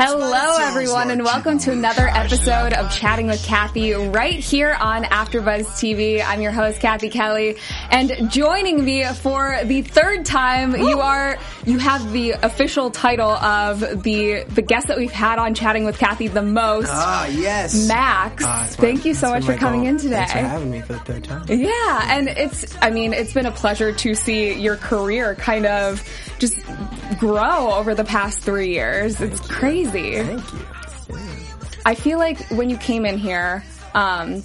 Hello, everyone, and welcome to another episode of Chatting with Kathy right here on AfterBuzz TV. I'm your host, Kathy Kelly, and joining me for the third time, you are you have the official title of the the guest that we've had on Chatting with Kathy the most. Ah, yes. Max, Ah, thank my- you so much for coming goal. in today. Thanks for having me for the third time. Yeah, and it's, I mean, it's been a pleasure to see your career kind of just grow over the past three years. It's crazy. Thank you. I feel like when you came in here, um,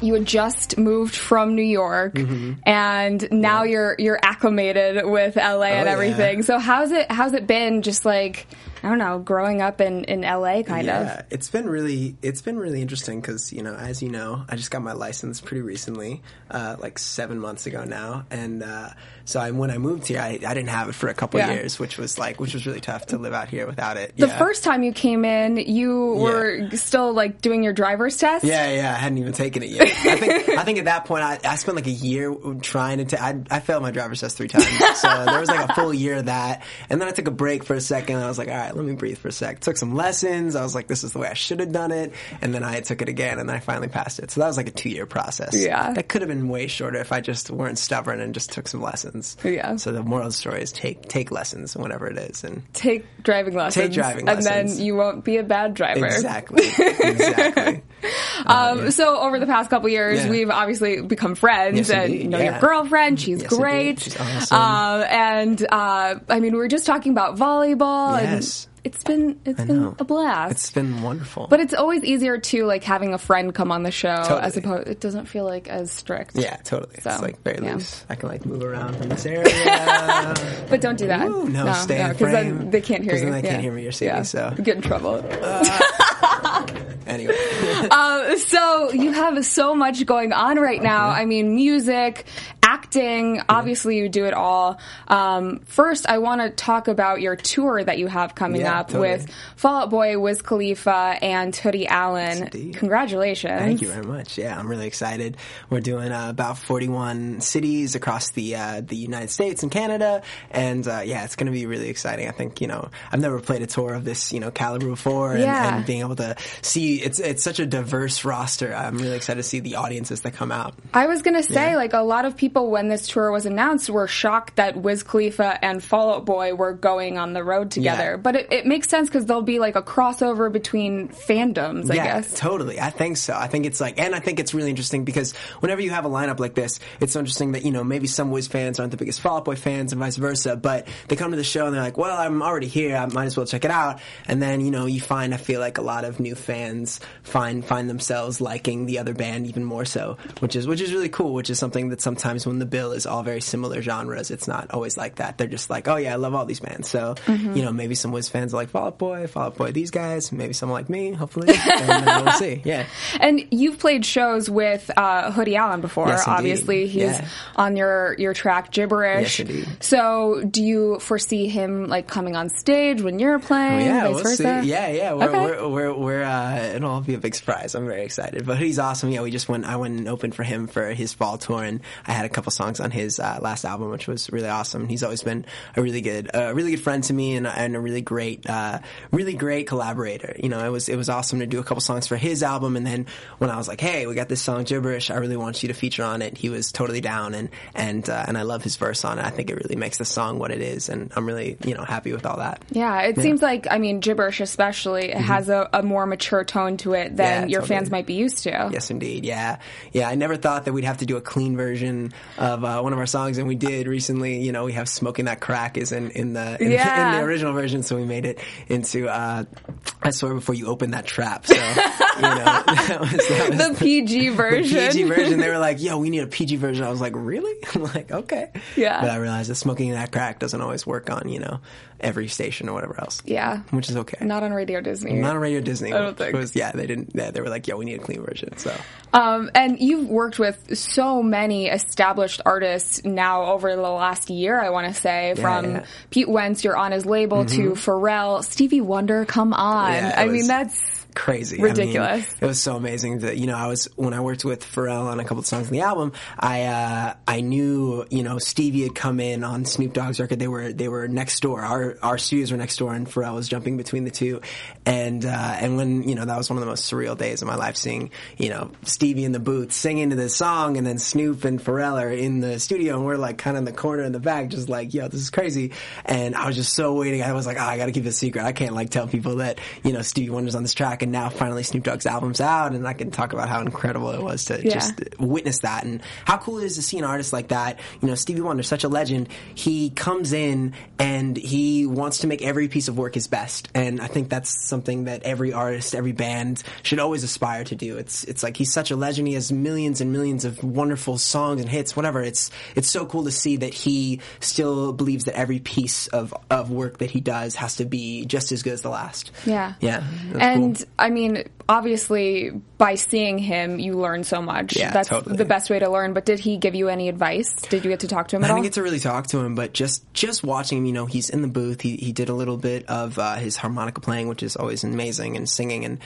you had just moved from New York Mm-hmm. and now you're you're acclimated with LA and Oh, yeah. everything. So how's it how's it been just like I don't know, growing up in, in LA kind yeah, of? Yeah, it's been really it's been really interesting because you know as you know I just got my license pretty recently, uh, like seven months ago now, and uh, so I, when I moved here I, I didn't have it for a couple Yeah. years, which was like which was really tough to live out here without it. The yeah. first time you came in, you were still like doing your driver's test. Yeah, yeah, I hadn't even taken it yet. I think I think at that point I, I spent like a year trying to. I failed my driver's test three times, so there was like a full year of that. And then I took a break for a second. And I was like, all right, let me breathe for a sec. Took some lessons. I was like, this is the way I should have done it. And then I took it again, and then I finally passed it. So that was like a two year process. Yeah. that could have been way shorter if I just weren't stubborn and just took some lessons. Yeah. So the moral of the story is take take lessons whenever it is, and Take driving lessons. Take driving lessons. and then you won't be a bad driver. exactly, exactly. Um, so over the past couple years, Yeah. we've obviously become friends, Yes, and indeed, you know yeah. your girlfriend. She's Yes, great. She's awesome. Um, and uh, I mean, we were just talking about volleyball. Yes. And it's been it's been a blast. It's been wonderful. but it's always easier to like having a friend come on the show Totally. as opposed. It doesn't feel like as strict. Yeah, totally. So, it's like very yeah. loose. I can like move around from this area. But don't do that. Ooh, no, stay in because then they can't hear you. then they can't hear me or see me, so. Get in trouble. Uh, anyway, Um, so you have so much going on right now. I mean, music, acting. Obviously, you do it all. Um, first, I want to talk about your tour that you have coming Yeah, up totally. with Fall Out Boy, Wiz Khalifa, and Hoodie Allen. indeed. Congratulations! thank you very much. Yeah, I'm really excited. We're doing uh, about 41 cities across the uh, the United States and Canada, and uh, yeah, it's going to be really exciting. I think you know I've never played a tour of this you know caliber before, and, Yeah. and being able to see it's it's such a diverse roster. I'm really excited to see the audiences that come out. I was gonna say, Yeah. like a lot of people when this tour was announced were shocked that Wiz Khalifa and Fall Out Boy were going on the road together. Yeah. But it, it makes sense because there'll be like a crossover between fandoms. I yeah, guess. totally. I think so. I think it's like, and I think it's really interesting because whenever you have a lineup like this, it's so interesting that you know maybe some Wiz fans aren't the biggest Fall Out Boy fans and vice versa, but they come to the show and they're like, well, I'm already here. I might as well check it out. And then you know you find I feel like a lot of new fans find find themselves liking the other band even more so, which is which is really cool. Which is something that sometimes when the bill is all very similar genres, it's not always like that. They're just like, oh yeah, I love all these bands. So Mm-hmm. you know maybe some Wiz fans are like Fall Out Boy, Fall Out Boy, these guys. Maybe someone like me, hopefully. and we'll see. Yeah. And you've played shows with uh, Hoodie Allen before. Yes. Obviously, he's Yeah. on your your track Gibberish. Yes. So, do you foresee him like coming on stage when you're playing? Yeah, vice we'll versa? see. Yeah, yeah, we're Okay. we're we're, we're uh, it'll all be a big surprise. I'm very excited. But he's awesome. Yeah, we just went. I went and opened for him for his fall tour, and I had a couple songs on his uh, last album, which was really awesome. He's always been a really good, a really good friend to me, and, and a really great, uh, really great collaborator. You know, it was it was awesome to do a couple songs for his album, and then when I was like, hey, we got this song gibberish, I really want you to feature on it. He was totally down, and and uh, and I love his verse on it. I think it really makes the song what it is, and I'm really you know happy with all that. Yeah, it seems like I mean gibberish especially it has a, a more mature tone to it than. Yeah, your totally. fans might be used to. Yes, indeed. Yeah, yeah. I never thought that we'd have to do a clean version of uh, one of our songs, and we did recently. You know, we have "Smoking That Crack" is in in the in, Yeah. in the original version, so we made it into uh, "I Swear Before You Open That Trap." So you know, that was, that was The PG version. The PG version. They were like, "Yo, we need a PG version." I was like, "Really?" I'm like, "Okay." Yeah. But I realized that smoking that crack doesn't always work on you know every station or whatever else. Yeah. which is okay. Not on Radio Disney. Not on Radio Disney. I don't think. Was, yeah, they didn't. Yeah, they were like, "Yeah, we need a clean version." So Um, and you've worked with so many established artists now over the last year, I want to say, from yeah. Mm-hmm. Pete Wentz, you're on his label, to Pharrell, Stevie Wonder, come on. Yeah, I mean, that's crazy, Ridiculous. I mean, it was so amazing that you know I was when I worked with Pharrell on a couple of songs on the album. I uh, I knew you know Stevie had come in on Snoop Dogg's record. They were they were next door. Our our studios were next door, and Pharrell was jumping between the two. And uh, and when you know that was one of the most surreal days of my life, seeing you know Stevie in the booth singing to this song, and then Snoop and Pharrell are in the studio, and we're like kind of in the corner in the back, just like yo, this is crazy. And I was just so waiting. I was like, oh, I got to keep it a secret. I can't like tell people that you know Stevie Wonder's on this track, and now finally Snoop Dogg's album's out, and I can talk about how incredible it was to Yeah. just witness that and how cool it is to see an artist like that. You know, Stevie Wonder, such a legend. He comes in and he wants to make every piece of work his best, and I think that's something that every artist, every band should always aspire to do. It's it's like he's such a legend. He has millions and millions of wonderful songs and hits, whatever. It's it's so cool to see that he still believes that every piece of of work that he does has to be just as good as the last. Yeah. Yeah. And cool. I mean, obviously, by seeing him, you learn so much. Yeah, That's totally. the best way to learn. But did he give you any advice? Did you get to talk to him I at all? didn't get to really talk to him, but just just watching him, you know, he's in the booth. He he did a little bit of uh, his harmonica playing, which is always amazing, and singing. And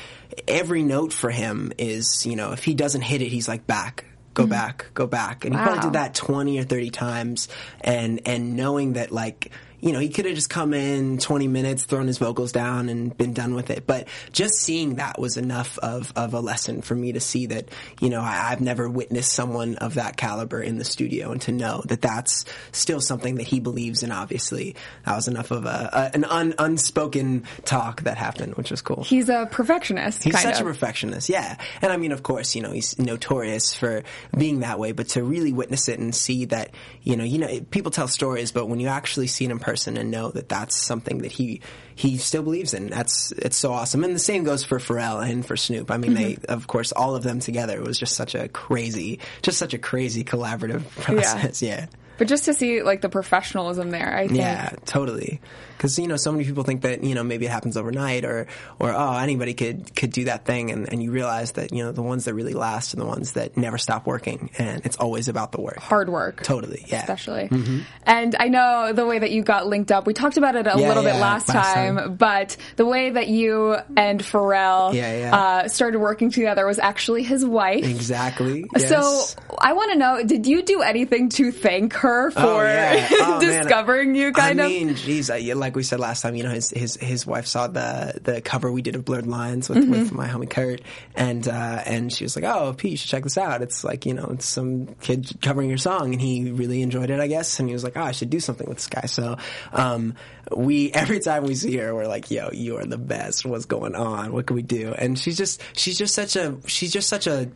every note for him is, you know, if he doesn't hit it, he's like back. Go back, go back, and he probably Mm-hmm. Did that twenty or thirty times, and and knowing that like you know he could have just come in twenty minutes, thrown his vocals down, and been done with it. But just seeing that was enough of of a lesson for me to see that you know I, I've never witnessed someone of that caliber in the studio, and to know that that's still something that he believes in. Obviously, that was enough of a, a an un, unspoken talk that happened, which was cool. He's a perfectionist. He's such of. a perfectionist, yeah. And I mean, of course, you know, he's notorious for being that way, but to really witness it and see that, you know, you know, people tell stories, but when you actually see it in person and know that that's something that he he still believes in, that's it's so awesome. And the same goes for Pharrell and for Snoop. I mean, they, Mm-hmm. of course, all of them together it was just such a crazy, just such a crazy collaborative process. Yeah. But just to see like the professionalism there, I think. Yeah, totally. Because you know, so many people think that you know maybe it happens overnight, or or oh anybody could could do that thing, and, and you realize that you know the ones that really last are the ones that never stop working, and it's always about the work. Hard work. Totally, yeah. especially. And I know the way that you got linked up. We talked about it a Yeah, little bit last, last time, time. but the way that you and Pharrell Yeah, yeah. Uh, started working together was actually his wife. Exactly. So. I want to know: Did you do anything to thank her for Oh, yeah. Oh, man. discovering you? Kind I of. I mean, geez, I, yeah, like we said last time, you know, his his his wife saw the the cover we did of Blurred Lines with, Mm-hmm. with my homie Kurt, and uh, and she was like, "Oh, Pete, you should check this out. It's like you know, it's some kid covering your song," and he really enjoyed it, I guess, and he was like, "Oh, I should do something with this guy." So, um, we every time we see her, we're like, "Yo, you are the best. What's going on? What can we do?" And she's just she's just such a she's just such a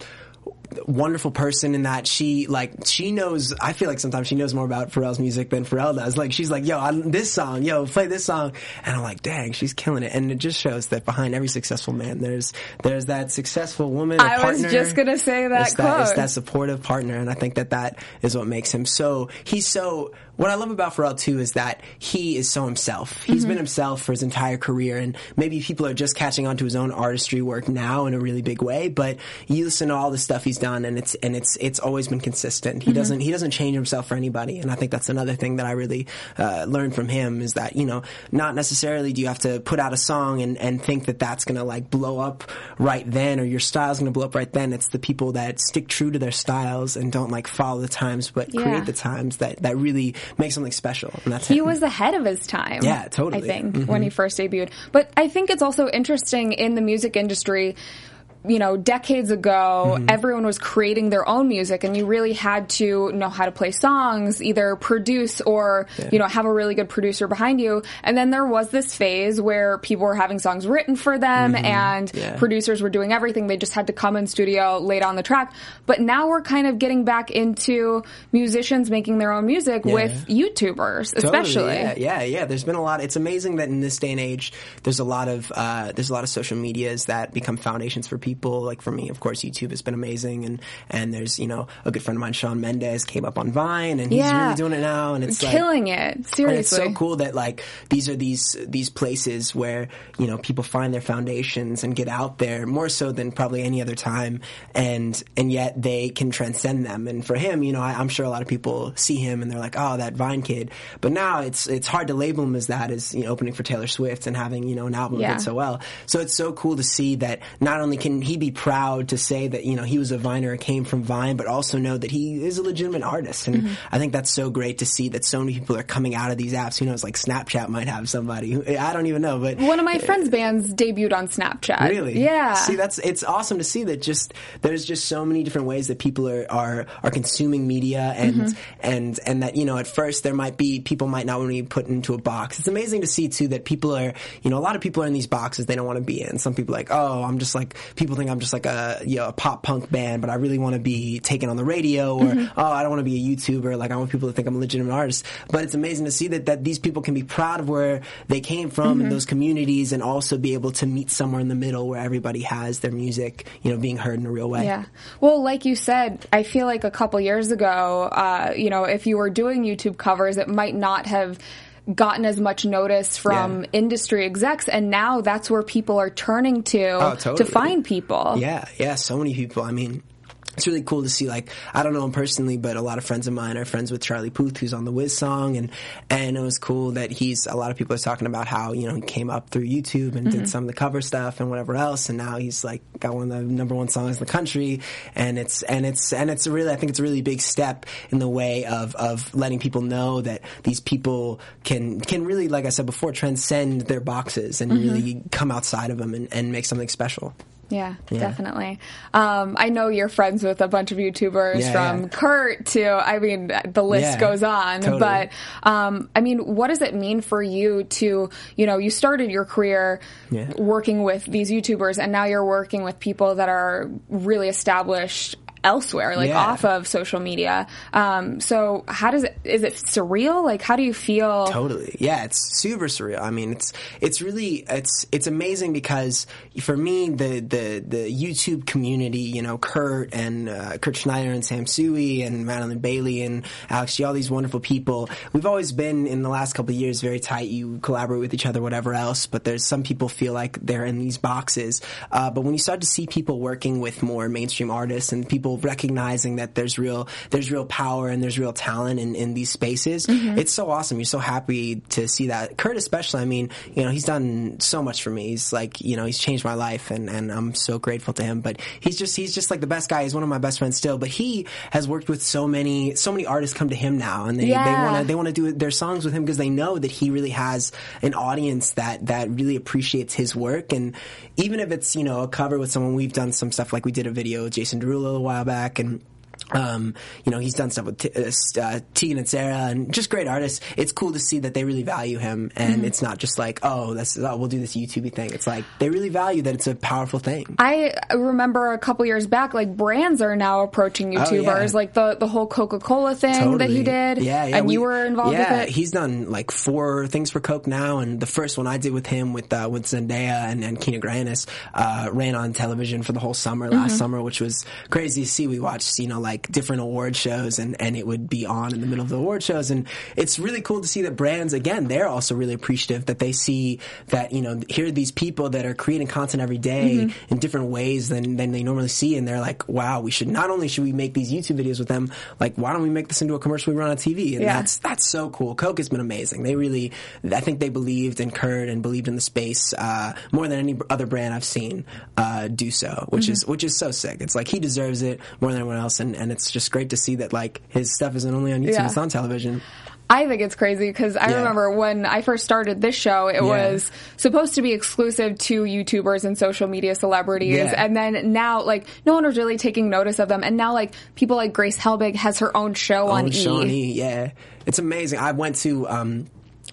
wonderful person in that she like she knows I feel like sometimes she knows more about Pharrell's music than Pharrell does. Like she's like, yo, I, this song, yo, play this song, and I'm like, dang, she's killing it. And it just shows that behind every successful man, there's there's that successful woman. I was just gonna say that it's That, it's that supportive partner, and I think that that is what makes him so. He's so. What I love about Pharrell too is that he is so himself. He's Mm-hmm. been himself for his entire career, and maybe people are just catching on to his own artistry work now in a really big way. But you listen to all the stuff he's done, and it's and it's it's always been consistent. Mm-hmm. He doesn't he doesn't change himself for anybody, and I think that's another thing that I really uh, learned from him is that you know not necessarily do you have to put out a song and and think that that's gonna like blow up right then or your style's gonna blow up right then. It's the people that stick true to their styles and don't like follow the times, but Yeah. create the times that that really make something special. And that's he him. was ahead of his time. Yeah, totally. I think when mm-hmm. he first debuted. But I think it's also interesting in the music industry. You know, decades ago, Mm-hmm. everyone was creating their own music and you really had to know how to play songs, either produce or, you know, have a really good producer behind you. And then there was this phase where people were having songs written for them and Mm-hmm. Yeah. producers were doing everything. They just had to come in studio, lay down the track. But now we're kind of getting back into musicians making their own music with YouTubers, especially. Totally, yeah, yeah, yeah. There's been a lot. It's amazing that in this day and age, there's a lot of uh, there's a lot of social medias that become foundations for people. Like for me, of course, YouTube has been amazing, and and there's you know a good friend of mine, Shawn Mendes, came up on Vine, and he's Yeah. really doing it now, and it's like, Killing it. Seriously. and it's so cool that like these are these these places where you know people find their foundations and get out there more so than probably any other time, and and yet they can transcend them. And for him, you know, I, I'm sure a lot of people see him and they're like, oh, that Vine kid. But now it's it's hard to label him as that as you know opening for Taylor Swift and having you know an album Yeah. did so well. So it's so cool to see that not only can he be proud to say that you know he was a Viner came from Vine, but also know that he is a legitimate artist. And Mm-hmm. I think that's so great to see that so many people are coming out of these apps. Who knows? Like Snapchat might have somebody. Who, I don't even know, but One of my friends' bands debuted on Snapchat. Really? Yeah. See, that's it's awesome to see that. Just there's just so many different ways that people are are, are consuming media, and Mm-hmm. and and that you know at first there might be people might not want to be put into a box. It's amazing to see too that people are you know a lot of people are in these boxes they don't want to be in. Some people are like oh I'm just like people think I'm just like a you know a pop punk band, but I really want to be taken on the radio, or Mm-hmm. oh I don't want to be a YouTuber. Like I want people to think I'm a legitimate artist. But it's amazing to see that that these people can be proud of where they came from Mm-hmm. and those communities, and also be able to meet somewhere in the middle where everybody has their music, you know, being heard in a real way. Yeah. Well, like you said, I feel like a couple years ago, uh, you know, if you were doing YouTube covers, it might not have gotten as much notice from Yeah. industry execs and now that's where people are turning to Oh, to find people. Yeah, yeah, so many people. I mean, it's really cool to see. Like, I don't know him personally, but a lot of friends of mine are friends with Charlie Puth, who's on the Wiz song, and and it was cool that he's. A lot of people are talking about how you know he came up through YouTube and did mm-hmm. some of the cover stuff and whatever else, and now he's like got one of the number one songs in the country, and it's and it's and it's a really. I think it's a really big step in the way of of letting people know that these people can can really, like I said before, transcend their boxes and mm-hmm. really come outside of them and, and make something special. Yeah, definitely. Um, I know you're friends with a bunch of YouTubers Yeah, from yeah. Kurt to, I mean, the list Yeah, goes on. totally. But, um, I mean, what does it mean for you to, you know, you started your career Yeah. working with these YouTubers and now you're working with people that are really established elsewhere, like Yeah. off of social media. Um, so how does it, is it surreal? Like, how do you feel? Totally. Yeah, it's super surreal. I mean, it's it's really it's it's amazing because for me the the the YouTube community, you know, Kurt and uh, Kurt Schneider and Sam Tsui and Madilyn Bailey and Alex G, all these wonderful people. We've always been in the last couple of years very tight. You collaborate with each other, whatever else. But there's some people feel like they're in these boxes. Uh, but when you start to see people working with more mainstream artists and people recognizing that there's real there's real power and there's real talent in, in these spaces, mm-hmm. it's so awesome. You're so happy to see that. Kurt especially, I mean, you know, he's done so much for me. He's like, you know, he's changed my life and, and I'm so grateful to him. But he's just he's just like the best guy. He's one of my best friends still. But he has worked with so many so many artists come to him now and they, they wanna they want to do their songs with him because they know that he really has an audience that that really appreciates his work and even if it's you know a cover with someone we've done some stuff like we did a video with Jason Derulo a while back and um, you know, he's done stuff with T- uh, uh, Tegan and Sara, and just great artists. It's cool to see that they really value him, and Mm-hmm. it's not just like, oh, that's oh, we'll do this YouTube thing. It's like they really value that it's a powerful thing. I remember a couple years back, like brands are now approaching YouTubers, Oh, yeah. like the the whole Coca Cola thing that he did. Yeah, yeah. and we- you were involved yeah, with it. he's done like four things for Coke now, and the first one I did with him with uh, with Zendaya and, and Kina Grannis uh, ran on television for the whole summer last Mm-hmm. summer, which was crazy to see. We watched you know like different award shows, and and it would be on in the middle of the award shows, and it's really cool to see that brands again they're also really appreciative that they see that you know here are these people that are creating content every day Mm-hmm. in different ways than than they normally see, and they're like, wow, we should not only should we make these YouTube videos with them, like why don't we make this into a commercial we run on TV? And Yeah. that's that's so cool. Coke has been amazing. They really, I think they believed in Kurt and believed in the space uh, more than any other brand I've seen uh, do so, which is which is so sick. It's like he deserves it more than anyone else, and, and it's just great to see that like his stuff isn't only on YouTube, Yeah. it's on television. I think it's crazy because I Yeah. remember when I first started this show, it was supposed to be exclusive to YouTubers and social media celebrities. Yeah. And then now, like, no one was really taking notice of them. And now, like, people like Grace Helbig has her own show on Oh, E. Shawnee, yeah, it's amazing. I went to um,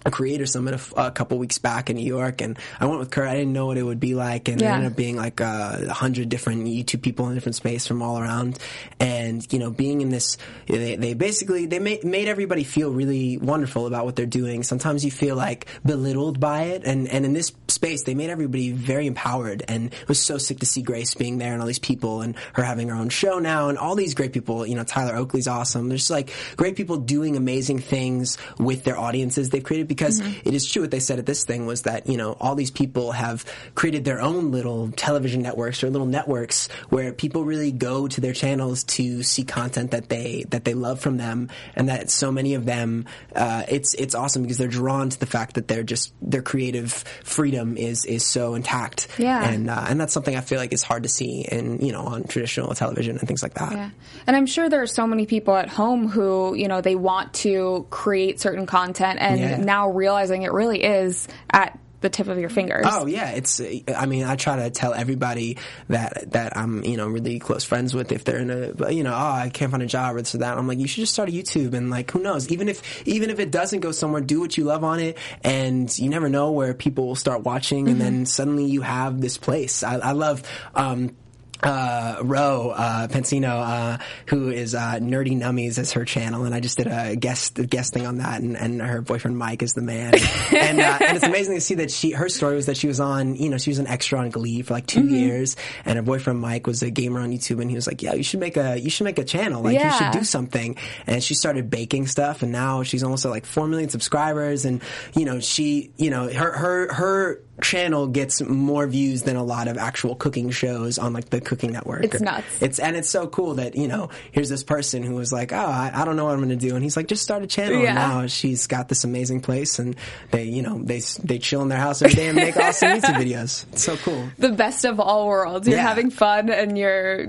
a creator summit a, f- a couple weeks back in New York, and I went with Kurt. I didn't know what it would be like, and Yeah. it ended up being like uh, a hundred different YouTube people in a different space from all around. And you know, being in this, they, they basically they made made everybody feel really wonderful about what they're doing. Sometimes you feel like belittled by it, and and in this space, they made everybody very empowered. And it was so sick to see Grace being there and all these people, and her having her own show now, and all these great people. You know, Tyler Oakley's awesome. There's like great people doing amazing things with their audiences they've created because it is true what they said at this thing was that you know all these people have created their own little television networks or little networks where people really go to their channels to see content that they that they love from them and that so many of them uh, it's it's awesome because they're drawn to the fact that they're just their creative freedom is is so intact Yeah. and uh, and that's something I feel like is hard to see in you know on traditional television and things like that Yeah. And I'm sure there are so many people at home who, you know, they want to create certain content and Yeah. now realizing it really is at the tip of your fingers. Oh yeah, it's. I mean, I try to tell everybody that that I'm you know really close friends with if they're in a you know oh I can't find a job or this or that. I'm like you should just start a YouTube and like who knows even if even if it doesn't go somewhere, do what you love on it, and you never know where people will start watching, and then suddenly you have this place. I, I love. Um, uh, Ro uh, Pansino, uh, who is uh, Nerdy Nummies as her channel, and I just did a guest guest thing on that, and, and her boyfriend Mike is the man, and uh, and it's amazing to see that she her story was that she was on you know she was an extra on Glee for like 2 Mm-hmm. years, and her boyfriend Mike was a gamer on YouTube, and he was like, yeah, you should make a you should make a channel, like you should do something, and she started baking stuff, and now she's almost at like four million subscribers, and you know she you know her her her channel gets more views than a lot of actual cooking shows on like the cooking network It's nuts. it's and it's so cool that you know here's this person who was like oh I, I don't know what I'm going to do and he's like just start a channel Yeah. and now she's got this amazing place and they you know they they chill in their house every day and make awesome YouTube videos it's so cool The best of all worlds. You're Yeah. having fun and you're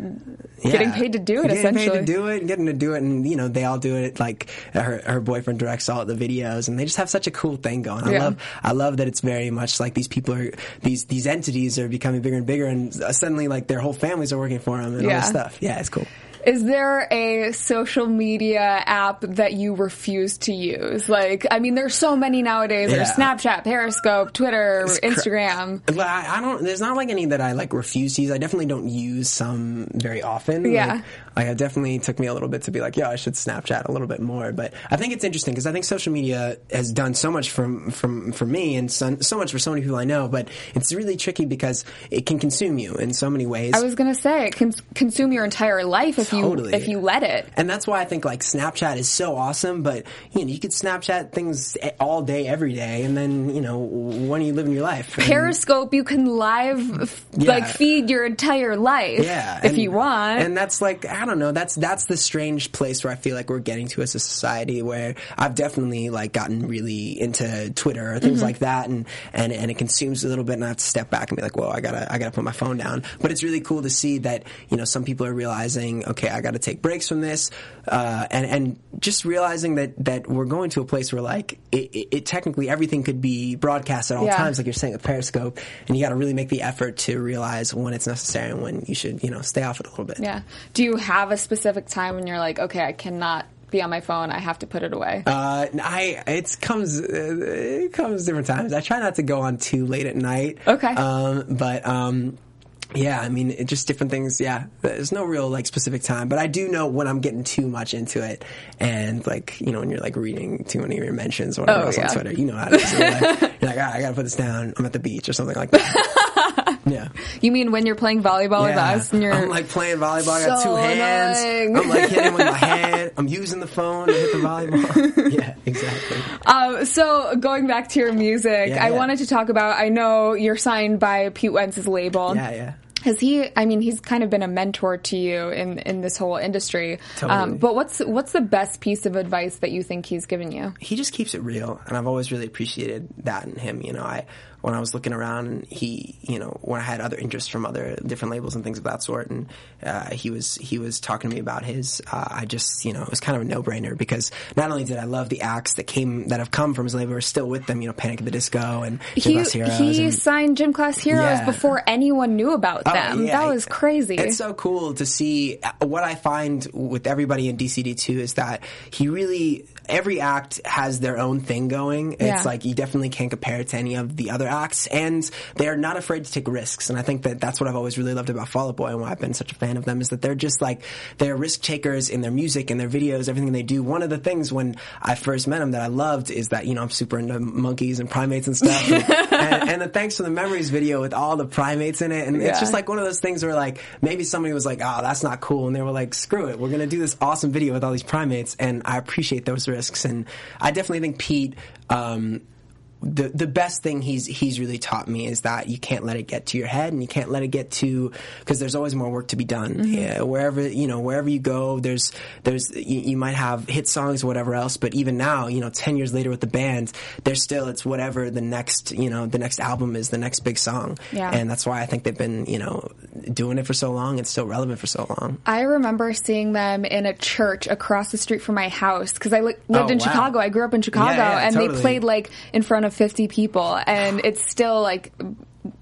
getting paid to do it, getting essentially. paid to do it and getting to do it and you know they all do it like her her boyfriend directs all the videos and they just have such a cool thing going I Yeah. love I love that it's very much like these people are these these entities are becoming bigger and bigger and suddenly like their whole families are working for them and all this stuff yeah it's cool Is there a social media app that you refuse to use? Like, I mean, there's so many nowadays. There's Snapchat, Periscope, Twitter, cra- Instagram. I, I don't. There's not like any that I like refuse to use. I definitely don't use some very often. Yeah. Like, like it definitely took me a little bit to be like, yeah, I should Snapchat a little bit more. But I think it's interesting because I think social media has done so much from from for me and so, so much for so many people I know. But it's really tricky because it can consume you in so many ways. I was gonna say it can consume your entire life if Totally. you if you let it. and that's why I think like Snapchat is so awesome. But you know, you could Snapchat things all day, every day, and then you know, when are you living your life? And- Periscope, you can live f- Yeah. like feed your entire life yeah, if and- you want. And that's like I don't know. That's that's the strange place where I feel like we're getting to as a society where I've definitely like gotten really into Twitter or things Mm-hmm. like that, and and and it consumes a little bit, and I have to step back and be like, whoa, I gotta I gotta put my phone down. But it's really cool to see that you know some people are realizing, okay, I got to take breaks from this, uh, and and just realizing that that we're going to a place where like it, it, it technically everything could be broadcast at all Yeah. times, like you're saying with Periscope, and you got to really make the effort to realize when it's necessary and when you should you know stay off it a little bit. yeah. Do you have a specific time when you're like, okay, I cannot be on my phone. I have to put it away. Uh, I it comes uh, it comes different times. I try not to go on too late at night. Okay. Um, but um, yeah, I mean, it just different things. Yeah, there's no real like specific time, but I do know when I'm getting too much into it, and like you know when you're like reading too many of your mentions or whatever Oh, else yeah. on Twitter, you know how it is. You're like, you're like, "Ah, I gotta put this down. I'm at the beach or something like that. yeah. you mean when you're playing volleyball with us and you're I'm like playing volleyball. I got So two hands. I'm like hitting with my head. I'm using the phone to hit the volleyball. yeah, exactly. Um, so going back to your music, Yeah, I yeah. wanted to talk about. I know you're signed by Pete Wentz's label. Yeah, yeah. Has he? I mean, he's kind of been a mentor to you in in this whole industry. Um, Totally. but what's what's the best piece of advice that you think he's given you? he just keeps it real and i've always really appreciated that in him you know i when I was looking around, and he, you know, when I had other interests from other different labels and things of that sort, and uh, he was he was talking to me about his. Uh, I just, you know, it was kind of a no brainer because not only did I love the acts that came that have come from his label, are still with them. You know, Panic at the Disco and Gym He, Class Heroes. he and, signed Gym Class Heroes Yeah. before anyone knew about Oh, them. yeah. That was crazy. It's so cool to see. What I find with everybody in DCD2 is that he really, every act has their own thing going. Yeah. It's like you definitely can't compare it to any of the other acts, and they're not afraid to take risks. And I think that that's what I've always really loved about Fall Out Boy and why I've been such a fan of them is that they're just like, they're risk takers in their music and their videos, everything they do. One of the things when I first met them that I loved is that, you know, I'm super into monkeys and primates and stuff. And, and, and the Thanks for the Memories video with all the primates in it. And Yeah. it's just like one of those things where like maybe somebody was like, "Oh, that's not cool," and they were like, "Screw it, we're gonna do this awesome video with all these primates." And I appreciate those risks, and I definitely think Pete. Um, the the best thing he's he's really taught me is that you can't let it get to your head and you can't let it get to because there's always more work to be done Mm-hmm. yeah, wherever you know wherever you go there's there's you, you might have hit songs or whatever else but even now you know 10 years later with the band there's still it's whatever the next you know the next album is the next big song Yeah. and that's why I think they've been you know doing it for so long and still relevant for so long I remember seeing them in a church across the street from my house because I li- lived Oh, in wow. Chicago. I grew up in Chicago, Yeah, yeah, and they played like in front of fifty people, and it's still like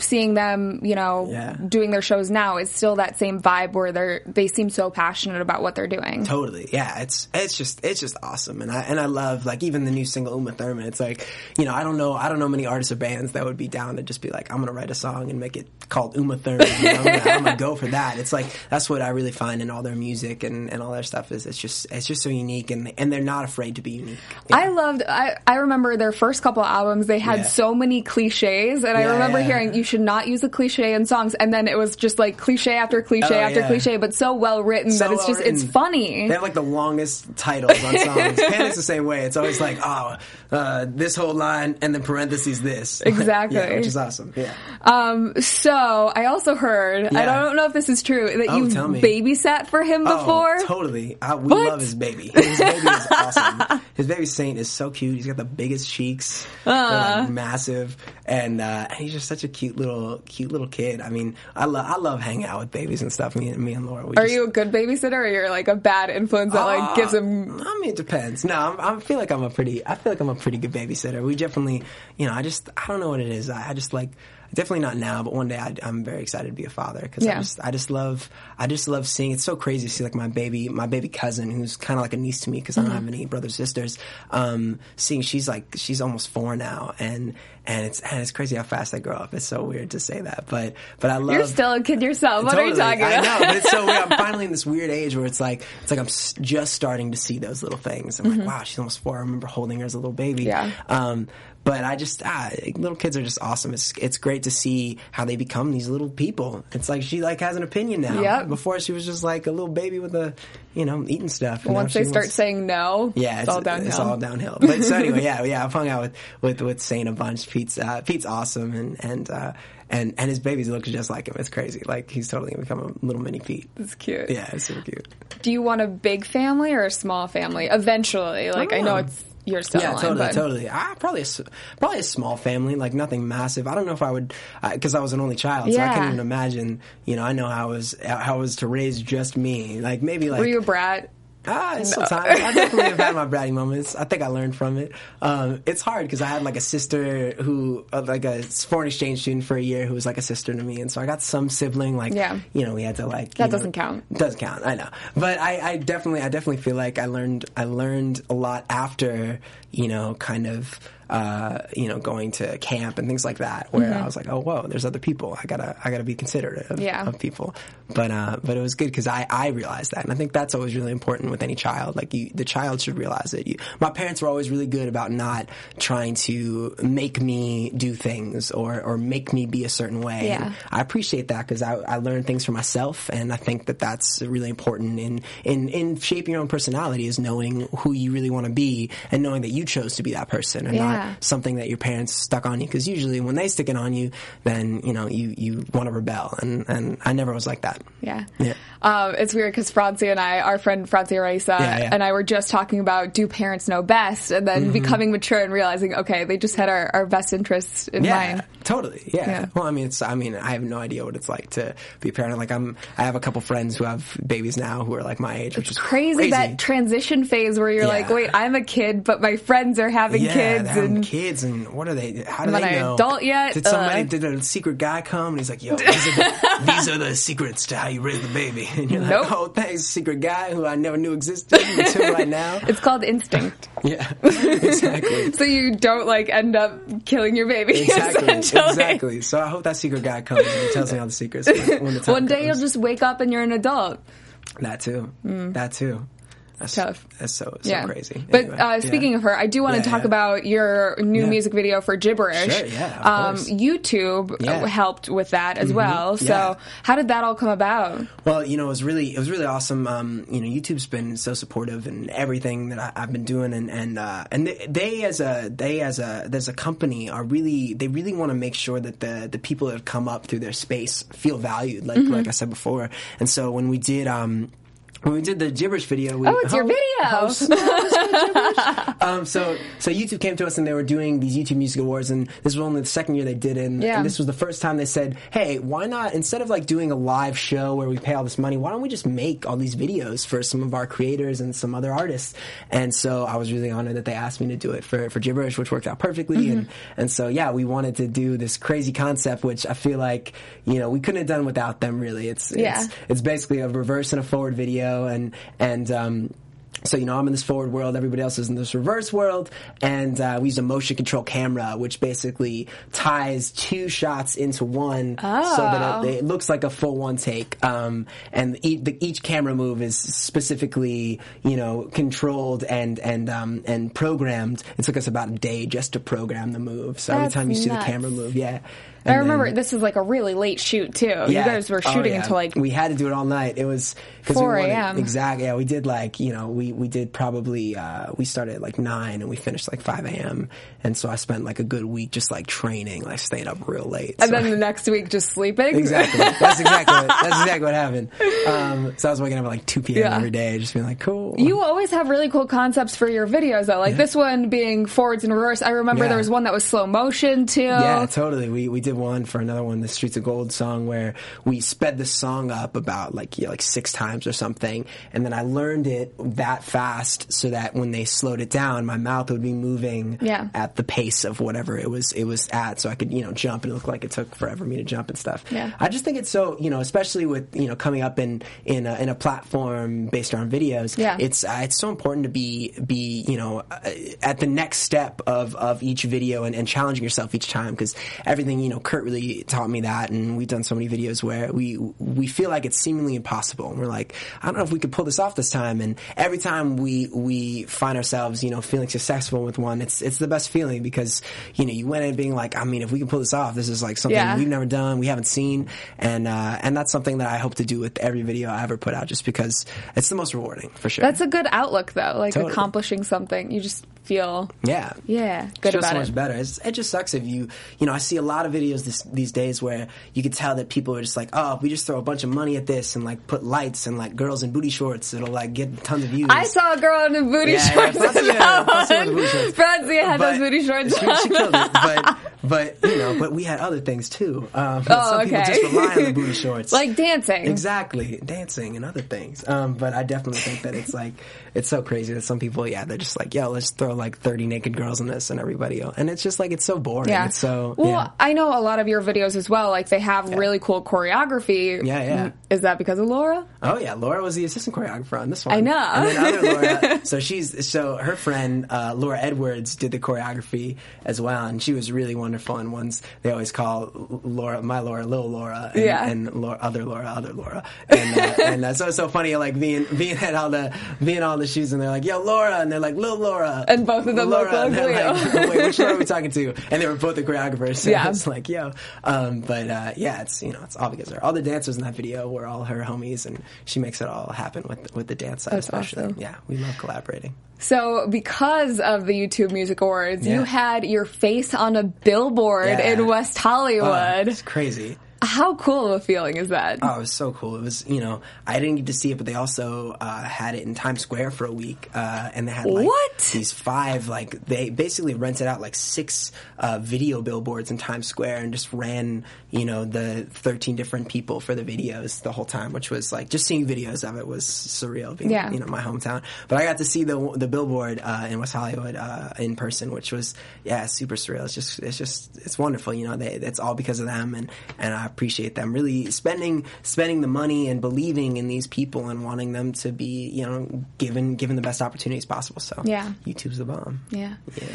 seeing them, you know, Yeah. doing their shows now. It's still that same vibe where they're they seem so passionate about what they're doing. Totally, yeah. It's it's just it's just awesome, and I and I love like even the new single Uma Thurman. It's like you know I don't know I don't know many artists or bands that would be down to just be like I'm gonna write a song and make it called Uma Thurman. You know, I'm, gonna, I'm gonna go for that. It's like that's what I really find in all their music and, and all their stuff is it's just it's just so unique and and they're not afraid to be unique. Yeah. I loved. I, I remember their first couple albums. They had Yeah. so many cliches, and I remember hearing you should not use a cliche in songs. And then it was just like cliche after cliche Oh, after yeah. cliche, but so well written So that it's well just it's funny. They have like the longest titles on songs. Panic's the same way. It's always like, oh, uh, this whole line and then parentheses this. Exactly. yeah, which is awesome. Yeah. Um, so I also heard. I don't know if this is true that Oh, you babysat for him before. Oh, totally. I, we What? love his baby. His baby is awesome. His baby Saint is so cute. He's got the biggest cheeks. Uh. like massive, and uh, he's just such a cute little, cute little kid. I mean, I love, I love hanging out with babies and stuff. Me and me and Laura. We Are just, you a good babysitter, or you're like a bad influence that like gives him? I mean, it depends. No, I'm, I feel like I'm a pretty. I feel like I'm a pretty good babysitter. We definitely, you know, I just, I don't know what it is. I, I just like. Definitely not now, but one day I, I'm very excited to be a father because Yeah. I just, I just love, I just love seeing. It's so crazy to see like my baby, my baby cousin, who's kind of like a niece to me because I don't have any brothers sisters. Um, seeing she's like, she's almost four now, and and it's and it's crazy how fast I grow up. It's so weird to say that, but but I love. You're still a kid yourself. What are you talking about? I know, but it's so weird. I'm finally in this weird age where it's like it's like I'm s- just starting to see those little things. I'm like, wow, she's almost four. I remember holding her as a little baby. Mm-hmm. Yeah. Um, but I just ah, little kids are just awesome. It's it's great to see how they become these little people. It's like she like has an opinion now. Yep. Before she was just like a little baby with a you know eating stuff. Once they start wants- saying no, yeah, it's, all downhill. It's all downhill. But so anyway, yeah, yeah. I've hung out with with with Saint a bunch. Pete's uh, Pete's awesome, and and uh, and and his babies look just like him. It's crazy. Like he's totally gonna become a little mini Pete. It's cute. Yeah, it's super cute. Do you want a big family or a small family? Eventually, like I know Oh. it's you're still Yeah, totally, but totally. Ah, probably probably a small family, like nothing massive. I don't know if I would, because I was an only child, so I Yeah. can't even imagine. You know, I know how it was how it was to raise just me. Like maybe like were you a brat? Ah, it's sometimes I definitely have had my bratty moments. I think I learned from it. Um, it's hard because I had like a sister who, uh, like a foreign exchange student for a year, who was like a sister to me, and so I got some sibling. Like, Yeah. you know, we had to like That doesn't count. Doesn't count. I know, but I, I definitely, I definitely feel like I learned, I learned a lot after, you know, kind of. Uh, you know, going to camp and things like that, where I was like, "Oh, whoa, there's other people. I gotta, I gotta be considerate of, Yeah. of people." But, uh, but it was good because I, I realized that, and I think that's always really important with any child. Like, you, the child should realize it. You, my parents were always really good about not trying to make me do things or, or make me be a certain way. Yeah. And I appreciate that because I, I learned things for myself, and I think that that's really important in, in, in shaping your own personality is knowing who you really want to be and knowing that you chose to be that person and not Yeah. something that your parents stuck on you. Because usually when they stick it on you, then you know you you want to rebel, and and I never was like that. Yeah. Yeah. Um, it's weird because Francia and I, our friend Francia Raisa, Yeah, yeah. and I were just talking about do parents know best, and then becoming mature and realizing, okay, they just had our, our best interests in Yeah, mind. totally. Yeah. Well, I mean, it's. I mean, I have no idea what it's like to be a parent. Like, I'm. I have a couple friends who have babies now who are like my age, which is Crazy, that transition phase where you're like, wait, I'm a kid, but my friends are having kids, and mm. kids, and what are they? How do I'm they know? adult yet? Did somebody? Ugh. Did a secret guy come? And he's like, "Yo, these are, the, these are the secrets to how you raise the baby." And you're Nope. like, "Oh, thanks, secret guy who I never knew existed until right now." it's called instinct. Yeah, exactly. so you don't like end up killing your baby. Exactly, exactly. So I hope that secret guy comes and tells me all the secrets when, when the time One day comes. you'll just wake up and you're an adult. that too. Mm. That too. That's Tough. That's so so yeah. crazy. But Anyway, uh, yeah. speaking of her, I do want Yeah, to talk yeah. about your new Yeah. music video for Gibberish. Sure, yeah, um. YouTube Yeah. Mm-hmm. uh, helped with that as well. So yeah. how did that all come about? Well, you know, it was really it was really awesome. Um, you know, YouTube's been so supportive in everything that I, I've been doing, and and uh, and they, they as a they as a as a company are really they really want to make sure that the the people that have come up through their space feel valued, like Mm-hmm. like I said before. And so when we did um. When we did the gibberish video, we, Oh, it's your video. um, so so YouTube came to us and they were doing these YouTube Music Awards, and this was only the second year they did it. And, Yeah. and this was the first time they said, "Hey, why not instead of like doing a live show where we pay all this money, why don't we just make all these videos for some of our creators and some other artists?" And so I was really honored that they asked me to do it for for gibberish, which worked out perfectly. And and so yeah, we wanted to do this crazy concept, which I feel like you know we couldn't have done without them. Really, it's Yeah. it's, it's basically a reverse and a forward video, and and um, so you know I'm in this forward world, everybody else is in this reverse world, and uh, we use a motion control camera, which basically ties two shots into one, so that it, it looks like a full one take. Um, and each, the, each camera move is specifically you know controlled and and um, and programmed. It took us about a day just to program the move. So That's every time you see the camera move, yeah. I remember then- this is like a really late shoot too. You guys were Oh, shooting yeah. until like we had to do it all night. It was 4 a.m.. Exactly. Yeah, we did like you know we we did probably uh, we started at like nine and we finished like five a.m. And so I spent like a good week just like training, like staying up real late. and So- then the next week just sleeping. exactly. That's exactly what, that's exactly what happened. Um, so I was waking up at like two p.m. Yeah. every day, just being like, cool. You always have really cool concepts for your videos though. Like this one being forwards and reverse. I remember Yeah. there was one that was slow motion too. Yeah, totally. We we did one for another one, the Streets of Gold song, where we sped the song up about like yeah, like six times or something, and then I learned it that fast so that when they slowed it down, my mouth would be moving Yeah. at the pace of whatever it was it was at, so I could you know jump and it looked like it took forever for me to jump and stuff. Yeah. I just think it's so you know, especially with you know coming up in in a, in a platform based around videos. Yeah. it's uh, it's so important to be be you know uh, at the next step of of each video and, and challenging yourself each time because everything you know Kurt really taught me that and we've done so many videos where we we feel like it's seemingly impossible and we're like I don't know if we could pull this off this time and every time we we find ourselves you know feeling successful with one it's it's the best feeling because you know you went in being like I mean if we can pull this off this is like something Yeah. we've never done we haven't seen and uh, and that's something that I hope to do with every video I ever put out just because it's the most rewarding for sure That's a good outlook though. Like Totally. accomplishing something. You just feel yeah yeah, good about so it. much better. It's, it just sucks if you, you know, I see a lot of videos this, these days where you can tell that people are just like, oh, if we just throw a bunch of money at this and like put lights and like girls in booty shorts, it'll like get tons of views. I saw a girl in a booty Yeah, yeah, shorts. Francia- in that Francia had one. booty shorts. Had But those booty shorts She, she killed it, but but you know, but we had other things too. Um, Oh, some people just rely on the booty shorts, like dancing. Exactly, dancing and other things. Um, but I definitely think that it's like it's so crazy that some people, yeah, they're just like, yo, let's throw like thirty naked girls in this, and everybody, else. and it's just like it's so boring. Yeah. It's so well, yeah. I know a lot of your videos as well. Like they have really cool choreography. Yeah, yeah. Mm, Is that because of Laura? Oh yeah, Laura was the assistant choreographer on this one. I know. And then other Laura, so she's so her friend uh, Laura Edwards did the choreography as well, and she was really wonderful. And ones they always call Laura, my Laura, little Laura, and, Yeah. and Laura, other Laura, other Laura, and uh, and uh, so it's so funny like being being at all the being all the shoes, and they're like, yo Laura, and they're like little Laura, And both of them look Laura, and like they're like, wait, which Laura are we talking to? And they were both the choreographers. So Yeah. it's like yo, um, but uh, yeah, it's you know it's all because they're all the dancers in that video were we're all her homies, and she makes it all happen with with the dance side, That's especially. awesome. Yeah, we love collaborating. So, because of the YouTube Music Awards, you had your face on a billboard Yeah. in West Oh, Hollywood. it's crazy. How cool of a feeling is that? Oh, it was so cool. It was, you know, I didn't get to see it, but they also uh, had it in Times Square for a week, uh, and they had like What? these five, like they basically rented out like six uh, video billboards in Times Square and just ran, you know, the thirteen different people for the videos the whole time, which was like just seeing videos of it was surreal. Being, Yeah. you know, my hometown, but I got to see the the billboard uh, in West Hollywood uh, in person, which was yeah, super surreal. It's just it's just it's wonderful. You know, they, it's all because of them, and and I appreciate them really spending spending the money and believing in these people and wanting them to be you know given given the best opportunities possible. So Yeah. YouTube's the bomb. yeah. Yeah.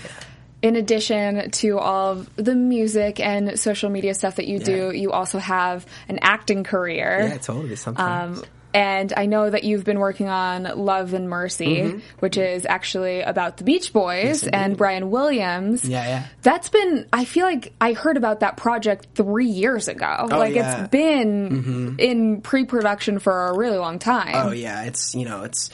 In addition to all of the music and social media stuff that you do, Yeah. you also have an acting career. Yeah, totally. Sometimes. Um, and I know that you've been working on Love and Mercy, which is actually about the Beach Boys Mm-hmm. Yes, and. Brian Williams. Yeah, yeah. That's been, I feel like I heard about that project three years ago. like yeah. Mm-hmm. it's been in pre production for a really long time. Oh yeah, it's you know it's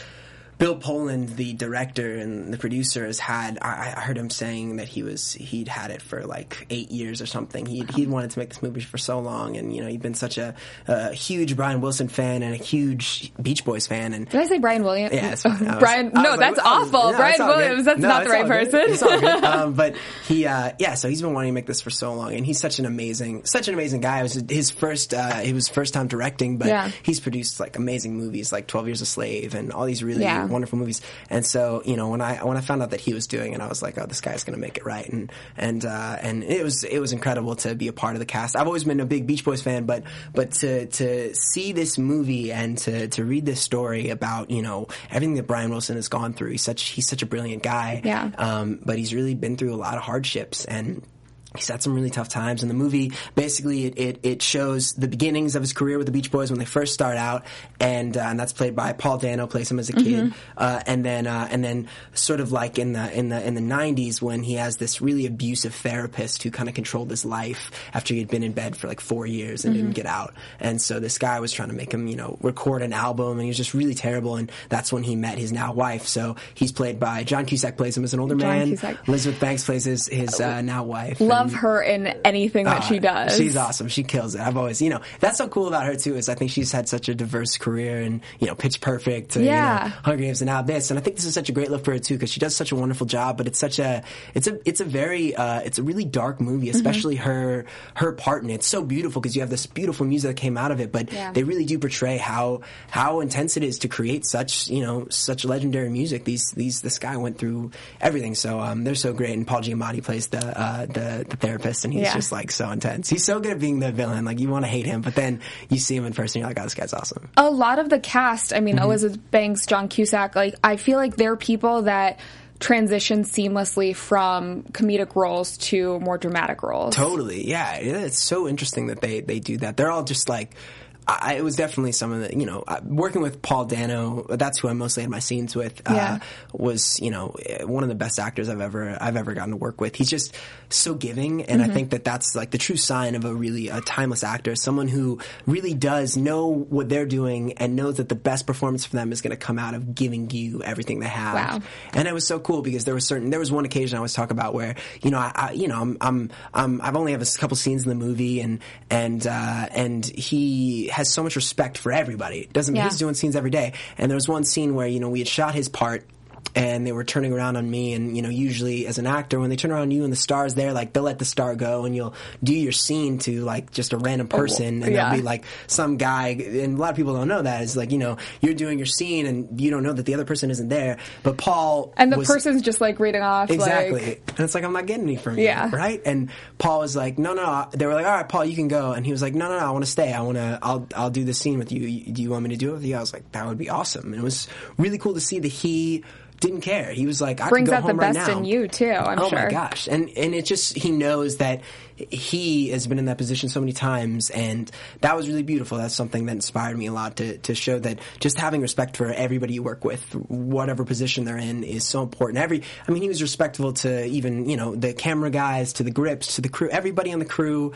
Bill Pohlad, the director and the producer, has had. I, I heard him saying that he was he'd had it for like eight years or something. He he wanted to make this movie for so long, and you know he'd been such a, a huge Brian Wilson fan and a huge Beach Boys fan, and Did I say Brian Williams? yeah, it's fine. I was- Brian, no, was that's oh, awful. no, Brian good. Williams, that's No, not the right person. It's all good. Um, but he, uh, yeah, so he's been wanting to make this for so long, and he's such an amazing, such an amazing guy. It was his first, uh, it was first time directing, but Yeah. he's produced like amazing movies, like Twelve Years a Slave, and all these really Yeah. Wonderful movies. And so, you know, when I when I found out that he was doing it, I was like, oh, this guy's gonna make it right, and and uh, and it was it was incredible to be a part of the cast. I've always been a big Beach Boys fan, but but to to see this movie and to to read this story about you know everything that Brian Wilson has gone through, he's such he's such a brilliant guy. Yeah. Um, but he's really been through a lot of hardships and. He's had some really tough times, and the movie basically it, it, it shows the beginnings of his career with the Beach Boys when they first start out, and uh, and that's played by Paul Dano plays him as a kid, uh, and then uh, and then sort of like in the in the in the '90s when he has this really abusive therapist who kind of controlled his life after he had been in bed for like four years and didn't get out, and so this guy was trying to make him you know record an album, and he was just really terrible, and that's when he met his now wife. So he's played by John Cusack plays him as an older John man. Cusack. Elizabeth Banks plays his his uh, now wife. Love and- her in anything that she uh, does. She's awesome. She kills it. I've always, you know, that's so cool about her too. Is I think she's had such a diverse career, and you know, Pitch Perfect, to, you Yeah. know, Hunger Games, and now this. And I think this is such a great look for her too, because she does such a wonderful job. But it's such a, it's a, it's a very, uh, it's a really dark movie, Mm-hmm. especially her, her part in it. It's so beautiful because you have this beautiful music that came out of it, but Yeah. they really do portray how how intense it is to create such, you know, such legendary music. These these this guy went through everything, so um, they're so great. And Paul Giamatti plays the uh, the the therapist, and he's Yeah. just like so intense. He's so good at being the villain. Like you want to hate him, but then you see him in person, you're like, oh, this guy's awesome. a lot of the cast, I mean, Mm-hmm. Elizabeth Banks, John Cusack, like, I feel like they're people that transition seamlessly from comedic roles to more dramatic roles. Totally, yeah. Yeah, It's so interesting that they they do that. They're all just like. I, it was definitely some of the, you know, working with Paul Dano. That's who I mostly had my scenes with. Uh, Yeah. Was you know one of the best actors I've ever I've ever gotten to work with. He's just so giving, and Mm-hmm. I think that that's like the true sign of a really a timeless actor. Someone who really does know what they're doing and knows that the best performance for them is going to come out of giving you everything they have. Wow. And it was so cool because there was certain there was one occasion I always talk about where you know I, I you know I'm I'm, I'm I've only have a couple scenes in the movie and and uh, and he has so much respect for everybody. Doesn't Yeah. he's doing scenes every day. And there was one scene where you know we had shot his part. And they were turning around on me, and you know, usually as an actor, when they turn around on you and the star's there, like they'll let the star go, and you'll do your scene to like just a random oh, person, and Oh, yeah. there'll be like some guy, and a lot of people don't know that is like you know you're doing your scene, and you don't know that the other person isn't there, but Paul And the was- person's just like reading off, Exactly. like, and it's like, I'm not getting any from you. Yeah. Right? And Paul was like, no, no, no. They were like, all right, Paul, you can go. And he was like, no, no, no, I want to stay. I want to, I'll, I'll do this scene with you. Do you want me to do it with you? I was like, that would be awesome. And it was really cool to see that he didn't care. He was like, I brings out the right best in you, too, I'm oh sure. my gosh. And, and it just, he knows that he has been in that position so many times and that was really beautiful. That's something that inspired me a lot to, to show that just having respect for everybody you work with, whatever position they're in is so important. Every, I mean, he was respectful to even, you know, the camera guys, to the grips, to the crew, everybody on the crew,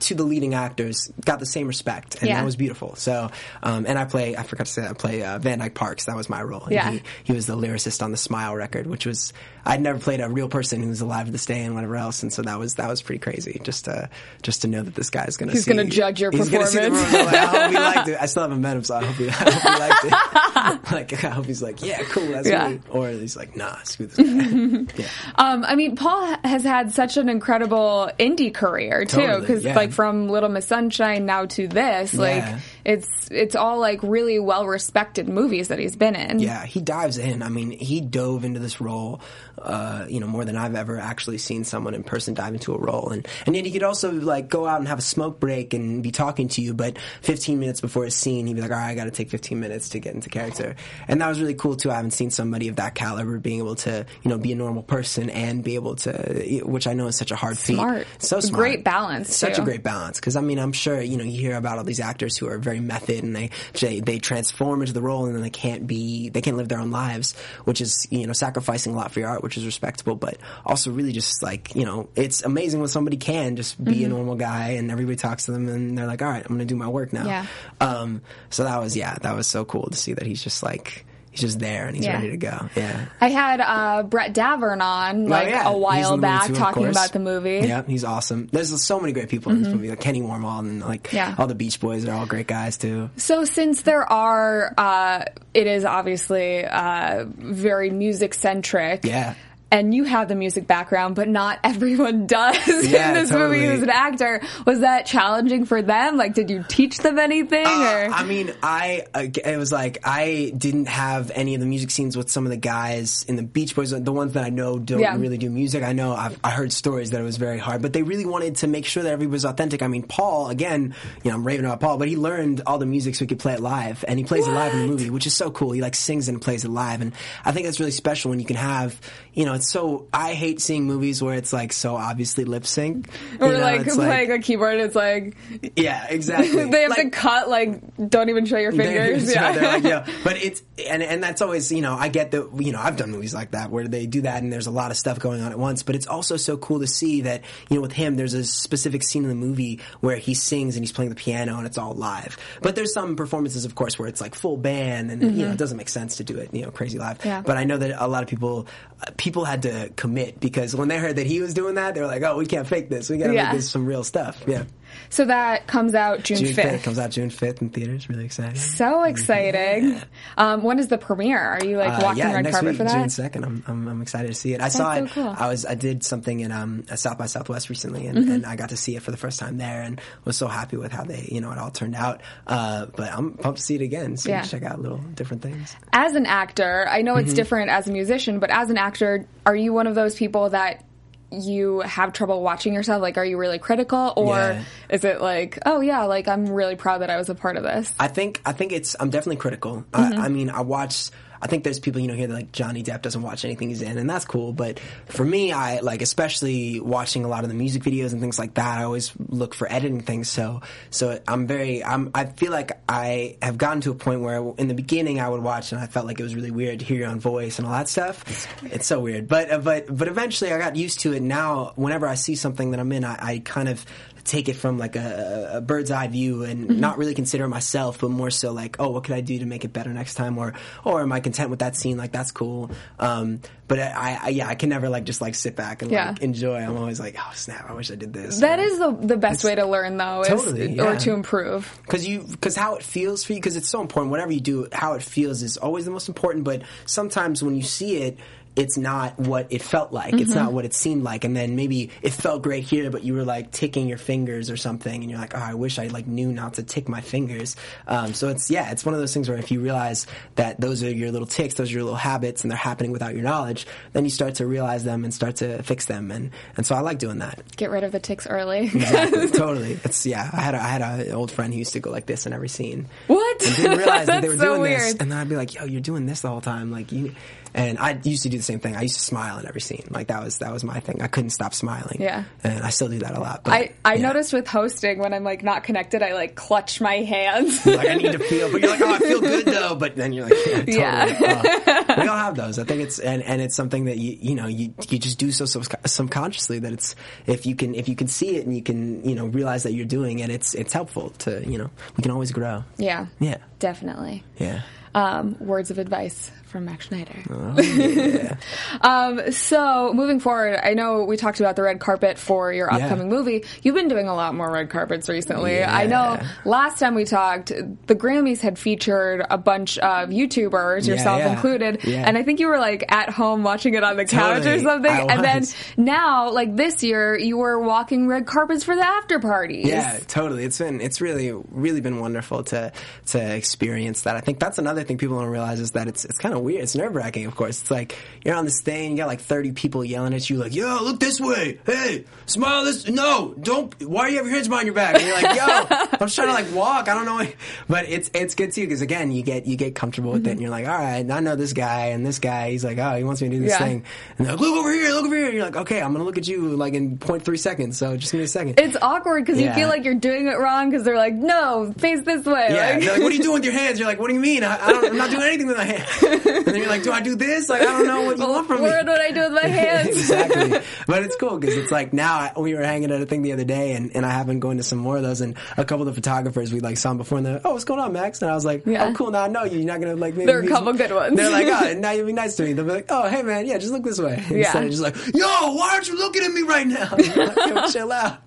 to the leading actors got the same respect, and Yeah. that was beautiful. So, um, and I play, I forgot to say, I play uh, Van Dyke Parks. That was my role. And Yeah. He, he was the lyricist on the Smile record, which was I'd never played a real person who was alive to this day and whatever else, and so that was that was pretty crazy. Just to just to know that this guy's gonna He's see, gonna judge your he's gonna see the performance. performance. I'm like, I hope he liked it. I still haven't met him, so I hope he, I hope he liked it. like I hope he's like, yeah, cool, that's Yeah. me. Or he's like, nah, screw this guy. yeah. Um, I mean, Paul has had such an incredible indie career too, Totally, because yeah. Like from Little Miss Sunshine now to this, like Yeah. It's it's all like really well respected movies that he's been in. Yeah, he dives in. I mean, he dove into this role, uh, you know, more than I've ever actually seen someone in person dive into a role. And and yet he could also like go out and have a smoke break and be talking to you, but 15 minutes before his scene, he'd be like, "All right, I got to take 15 minutes to get into character." And that was really cool too. I haven't seen somebody of that caliber being able to, you know, be a normal person and be able to, which I know is such a hard Smart. feat. So A smart. great balance, Such too. a great balance. Because I mean, I'm sure you know you hear about all these actors who are very method and they they, they transform into the role and then they can't be they can't live their own lives, which is you know sacrificing a lot for your art, which is respectable, but also really just like you know it's amazing when somebody can just be Mm-hmm. a normal guy and everybody talks to them and they're like, all right, I'm gonna do my work now. Yeah. Um. So that was yeah, that was so cool to see that he's just like he's just there and he's Yeah. ready to go. Yeah. I had uh, Brett Davern on like Oh, yeah. a while in the movie back too, talking about the movie. Yeah, he's awesome. There's so many great people in this movie, like Kenny Wormald and like Mm-hmm. Yeah. all the Beach Boys are all great guys too. So since there are, uh, it is obviously uh, very music centric. Yeah. And you have the music background, but not everyone does Yeah, in this totally. movie who's an actor. Was that challenging for them? Like, did you teach them anything? Uh, or I mean, I it was like I didn't have any of the music scenes with some of the guys in the Beach Boys, the ones that I know don't Yeah. really do music. I know I've I heard stories that it was very hard, but they really wanted to make sure that everybody was authentic. I mean, Paul again, you know, I'm raving about Paul, but he learned all the music so he could play it live, and he plays it live in the movie, which is so cool. He like sings and plays it live, and I think that's really special when you can have, you know, it's so. I hate seeing movies where it's like so obviously lip sync, or know, like playing a keyboard, it's like yeah, exactly. they have to cut. Like, don't even show your fingers. Yeah. they're like, yeah. But it's and and that's always you know I get that you know I've done movies like that where they do that and there's a lot of stuff going on at once. But it's also so cool to see that you know with him there's a specific scene in the movie where he sings and he's playing the piano and it's all live. But there's some performances of course where it's like full band and you know it doesn't make sense to do it you know crazy live. Mm-hmm. Yeah. But I know that a lot of people uh, people had to commit because when they heard that he was doing that they were like oh we can't fake this we got to Yeah. make this some real stuff. Yeah. So that comes out June June fifth. comes out June 5th in theaters. Really exciting. So exciting! Um, when is the premiere? Are you like Uh, walking yeah, the red carpet week, for that? June second. I'm, I'm I'm excited to see it. I saw so it. cool. I was I did something in um South by Southwest recently, and, Mm-hmm. and I got to see it for the first time there, and was so happy with how they you know it all turned out. Uh, but I'm pumped to see it again. So Yeah. check out little different things. as an actor, I know Mm-hmm. it's different as a musician, but as an actor, are you one of those people that you have trouble watching yourself? Like, are you really critical, or Yeah. is it like, oh yeah, like I'm really proud that I was a part of this? I think I think it's I'm definitely critical. Mm-hmm. I, I mean, I watch. I think there's people you know here that like Johnny Depp doesn't watch anything he's in, and that's cool. But for me, I like especially watching a lot of the music videos and things like that. I always look for editing things. So so I'm very I'm I feel like I have gotten to a point where in the beginning I would watch and I felt like it was really weird to hear your own voice and all that stuff. It's so weird. But uh, but but eventually I got used to it. Now whenever I see something that I'm in, I, I kind of take it from like a, a bird's eye view and not really consider myself, but more so like, oh, what could I do to make it better next time, or or am I content with that scene? Like that's cool. Um, but I, I yeah, I can never like just like sit back and Yeah. like enjoy. I'm always like, oh snap, I wish I did this. That is the the best way to learn, though, is, Totally, or to improve. because you because how it feels for you because it's so important whatever you do how it feels is always the most important but sometimes when you see it it's not what it felt like it's Mm-hmm. not what it seemed like and then maybe it felt great here but you were like ticking your fingers or something and you're like oh i wish i like knew not to tick my fingers um, so it's yeah it's one of those things where if you realize that those are your little ticks those are your little habits and they're happening without your knowledge then you start to realize them and start to fix them and and so i like doing that Get rid of the ticks early. Exactly, totally. It's yeah. I had a, I had an old friend who used to go like this in every scene. What? And didn't realize that they were so doing this, weird. and then I'd be like, "Yo, you're doing this the whole time." Like you, and I used to do the same thing. I used to smile in every scene. Like that was that was my thing. I couldn't stop smiling. Yeah. and I still do that a lot. But, I, I yeah. noticed with hosting when I'm like not connected, I like clutch my hands. like I need to feel, but you're like, oh, I feel good though. But then you're like, yeah, totally. Yeah. Uh, we all have those. I think it's and, and it's something that you you know you you just do so, so subconsciously that it's if you can if you can see it and you can you know realize that you're doing it, it's it's helpful to you know we can always grow. yeah. Yeah. Definitely. Yeah. Um, words of advice from Max Schneider. Oh, yeah. Um, so moving forward, I know we talked about the red carpet for your Yeah. upcoming movie. You've been doing a lot more red carpets recently. Yeah. I know last time we talked, the Grammys had featured a bunch of YouTubers, yourself yeah. included, Yeah. and I think you were like at home watching it on the couch or something. I And then now, like this year, you were walking red carpets for the after parties. Yeah, totally. It's been it's really really been wonderful to to experience that. I think that's another thing people don't realize is that it's it's kind of weird. It's nerve wracking. Of course, it's like you're on this thing, you got like 30 people yelling at you, like, "Yo, look this way! Hey, smile this! No, don't! Why do you have your hands behind your back?" And you're like, "Yo, I'm just trying to like walk. I don't know." But it's it's good too because again, you get you get comfortable with it, and mm-hmm. you're like, "All right, I know this guy and this guy. He's like, oh, he wants me to do this Yeah. thing." And they're like, "Look over here! Look over here!" And you're like, "Okay, I'm gonna look at you like in 0.3 seconds. So just give me a second. It's awkward because you feel like you're doing it wrong because they're like, no, face this way. Yeah, Like- like, what are you doing with your hands? You're like, what do you mean? I, I don't, I'm not doing anything with my hands. And then you're like, do I do this? Like, I don't know what you oh, want from me. What would I do with my hands? exactly. But it's cool because it's like now I- we were hanging at a thing the other day and, and I have been going to some more of those and a couple of the photographers we like saw them before and they're, oh, what's going on, Max? And I was like, oh, Yeah. oh, cool. Now I know you. You're not going to like maybe. There are a couple good ones. They're like, oh, now you'll be nice to me. They'll be like, oh, hey man, yeah, just look this way. Instead of just like, yo, why aren't you looking at me right now? Like, chill out.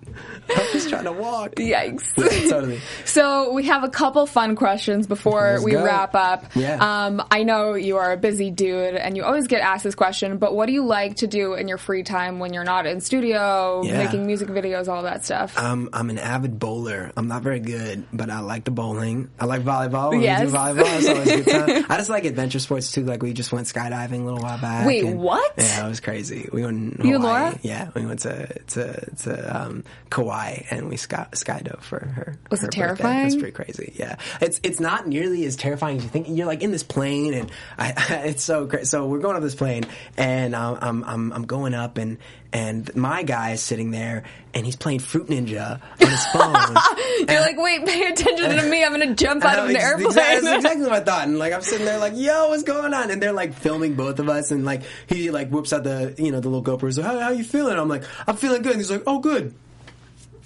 I'm just trying to walk. Yikes. Yeah, totally. So we have a couple fun questions before Let's we go. wrap up. Yeah. Um, I know you are a busy dude and you always get asked this question, but what do you like to do in your free time when you're not in studio, Yeah. making music videos, all that stuff? Um, I'm an avid bowler. I'm not very good, but I like the bowling. I like volleyball. When Yes. we do volleyball, it's always a good time. I just like adventure sports too. Like we just went skydiving a little while back. Wait, and- what? Yeah, it was crazy. We went You and Laura? Yeah, we went to to to um, Kauai and we sky skydove for her. Was her it terrifying? It was pretty crazy. Yeah, it's it's not nearly as terrifying as you think. You're like in this plane, and I, it's so crazy. So we're going up this plane, and um, I'm I'm I'm going up, and and my guy is sitting there, and he's playing Fruit Ninja on his phone. You're like, wait, pay attention to me. I'm going to jump out of an airplane. Exactly, that's exactly what I thought. And like I'm sitting there like, yo, what's going on? And they're like filming both of us and like he like whoops out the you know, the little GoPro. So like, how, how you feeling? I'm like, I'm feeling good. And he's like, oh good.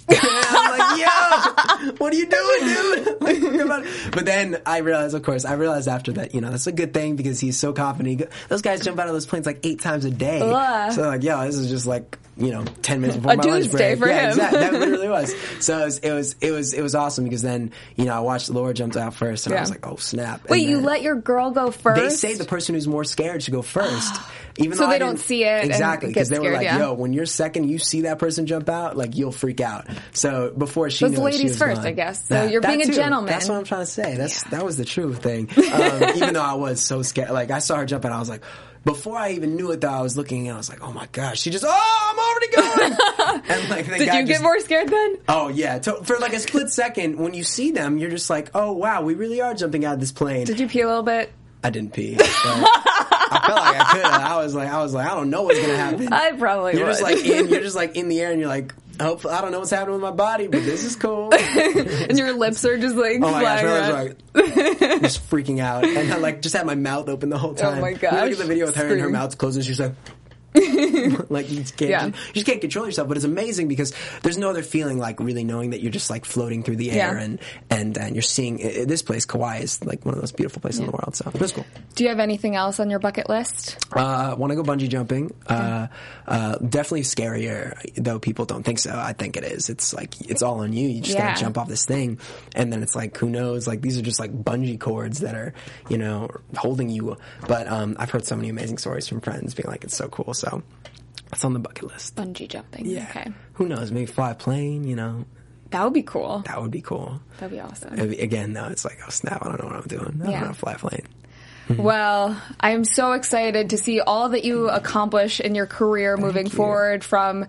And I'm like, yo, what are you doing, dude? Like, what about- but then I realized, of course, I realized after that, you know, that's a good thing because he's so confident. He go- those guys jump out of those planes like eight times a day. Ugh. So like, yo, this is just like, you know, ten minutes before A my lunch break. for yeah, him. exactly. That literally was. So it was, it was, it was, it was awesome because then, you know, I watched Laura jumped out first and Yeah. I was like, oh snap. Wait, And you let your girl go first? they say the person who's more scared should go first, even So they I don't see it exactly because they were scared, like, yeah. "Yo, when you're second, you see that person jump out, like you'll freak out." So before she knew it, she ladies was first, gone. I guess. So you're being a gentleman. That's what I'm trying to say. That's that was the true thing. Um, even though I was so scared, like I saw her jump out, I was like. Before I even knew it, though, I was looking and I was like, "Oh my gosh!" She just, "Oh, I'm already going!" and like, Did you get just- more scared then? Oh yeah, for like a split second, when you see them, you're just like, "Oh wow, we really are jumping out of this plane." Did you pee a little bit? I didn't pee. I felt like I could. I was like, I was like, I don't know what's gonna happen. I probably You're would. just like in, you're just like in the air, and you're like, hopefully, I don't know what's happening with my body, but this is cool. oh and your lips are just like oh my gosh, I was like just freaking out, and I like just had my mouth open the whole oh time. Oh my You look at the video with her and her Scream. mouth's closed, and she's like. like you just can't, Yeah. you just can't control yourself. But it's amazing because there's no other feeling like really knowing that you're just like floating through the air Yeah. and and and you're seeing i- this place. Kauai is like one of the most beautiful places in the world. So it was cool. Do you have anything else on your bucket list? Uh, want to go bungee jumping. Uh, uh, definitely scarier, though people don't think so. I think it is. It's like it's all on you. You just Yeah. gotta jump off this thing, and then it's like who knows? Like these are just like bungee cords that are you know holding you. But um, I've heard so many amazing stories from friends being like it's so cool. So that's on the bucket list. Bungee jumping. Yeah. Okay. Who knows? Maybe fly a plane. You know, That would be cool. that would be cool. That'd be awesome. Again, though, it's like oh snap! I don't know what I'm doing. I Yeah. don't know how to fly a plane. Well, I am so excited to see all that you accomplish in your career moving you. forward from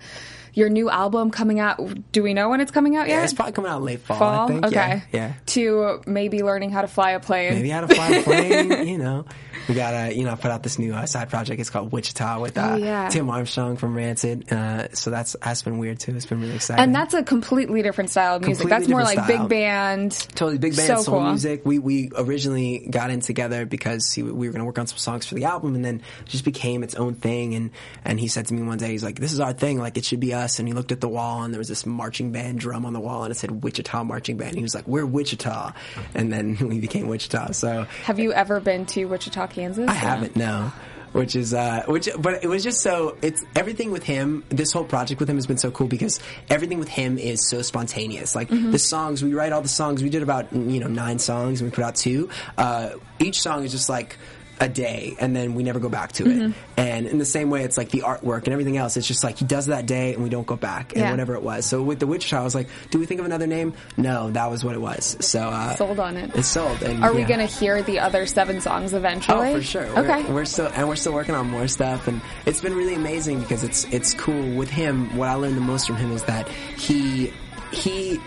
your new album coming out. Do we know when it's coming out Yeah, yet? it's probably coming out late fall. Fall? I think. Okay. Yeah. yeah. To maybe learning how to fly a plane. maybe how to fly a plane, you know. We got uh, you know put out this new uh, side project. It's called Wichita with uh, Oh, yeah. Tim Armstrong from Rancid. Uh, so that's that's been weird too. It's been really exciting. And that's a completely different style of music. Completely That's more like style. big band. Totally big band So soul cool. music. We we originally got in together because he, we were going to work on some songs for the album, and then it just became its own thing. And and he said to me one day, he's like, "This is our thing. Like it should be us." And he looked at the wall, and there was this marching band drum on the wall, and it said Wichita Marching Band. He was like, "We're Wichita," and then we became Wichita. So Have you ever been to Wichita, Kansas? I haven't no. Which is uh which but it was just so it's everything with him this whole project with him has been so cool because everything with him is so spontaneous. Like Mm-hmm. the songs we write all the songs we did about you know 9 songs and we put out two. Uh each song is just like a day and then we never go back to Mm-hmm. it. And in the same way it's like the artwork and everything else it's just like he does that day and we don't go back and Yeah. whatever it was. So with the Wichita I was like do we think of another name? No, that was what it was. So uh Sold on it. It's sold. And, Are we going to hear the other seven songs eventually? Oh, for sure. We're, Okay. We're still and we're still working on more stuff, and it's been really amazing because it's it's cool with him. What I learned the most from him is that he he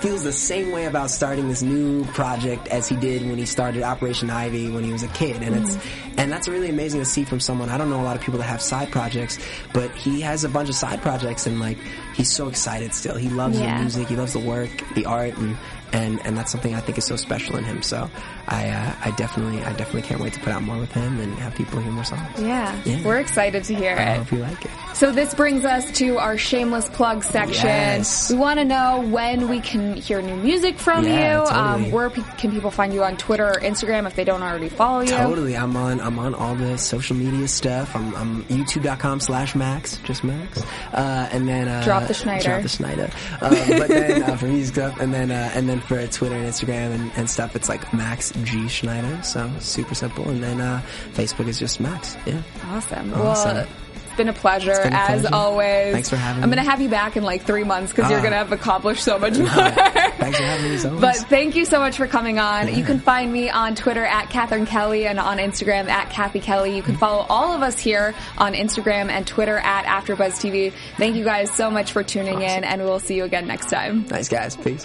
feels the same way about starting this new project as he did when he started Operation Ivy when he was a kid, and it's and that's really amazing to see from someone. I don't know a lot of people that have side projects, but he has a bunch of side projects, and like he's so excited still. He loves Yeah. the music, he loves the work, the art, and. And, and that's something I think is so special in him. So I uh, I definitely I definitely can't wait to put out more with him and have people hear more songs. Yeah. Yeah. We're excited to hear I it. hope you like it. So this brings us to our shameless plug section. Yes. We want to know when we can hear new music from Yeah, you. totally. Um, where can people find you on Twitter or Instagram if they don't already follow you? Totally, I'm on I'm on all the social media stuff. I'm, I'm YouTube.com slash Max, just Max, uh, and then uh, Drop the Schneider. drop the Schneider. Um, but then uh, for music stuff, and then uh, and then for Twitter and Instagram and, and stuff, it's like Max G Schneider. So super simple. And then uh, Facebook is just Max. Yeah. Awesome. Awesome. Well, it's been a pleasure been a as pleasure. always. Thanks for having me. I'm going to have you back in like three months because you're Ah. going to have accomplished so much more. Thanks for having me. As always. But thank you so much for coming on. You can find me on Twitter at Catherine Kelly and on Instagram at Kathy Kelly. You can follow all of us here on Instagram and Twitter at AfterBuzz TV. Thank you guys so much for tuning in, and we'll see you again next time. nice guys. Peace.